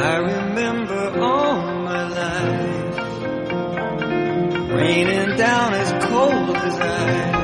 I remember all my life raining down as cold as ice.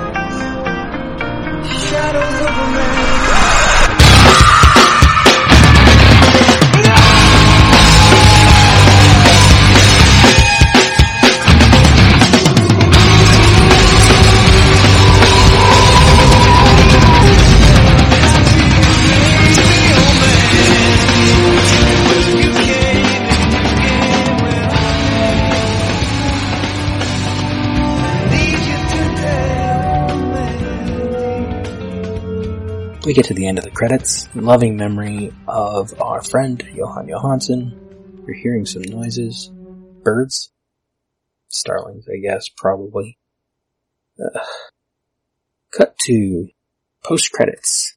We get to the end of the credits. In loving memory of our friend Jóhann Jóhannsson. You're hearing some noises. Birds? Starlings, I guess, probably. Uh, cut to post credits.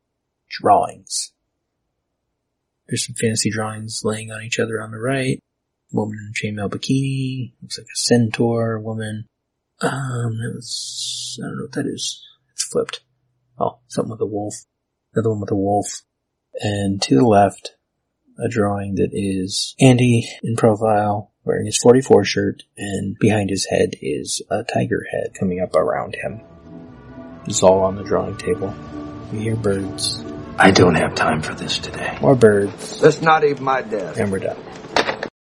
Drawings. There's some fantasy drawings laying on each other on the right. Woman in a chainmail bikini. Looks like a centaur woman. Um, that's, I don't know what that is. It's flipped. Oh, something with a wolf. Another one with a wolf. And to the left, a drawing that is Andy in profile wearing his 44 shirt and behind his head is a tiger head coming up around him. It's all on the drawing table. We hear birds. I don't have time for this today. More birds. That's not even my desk. And we're done.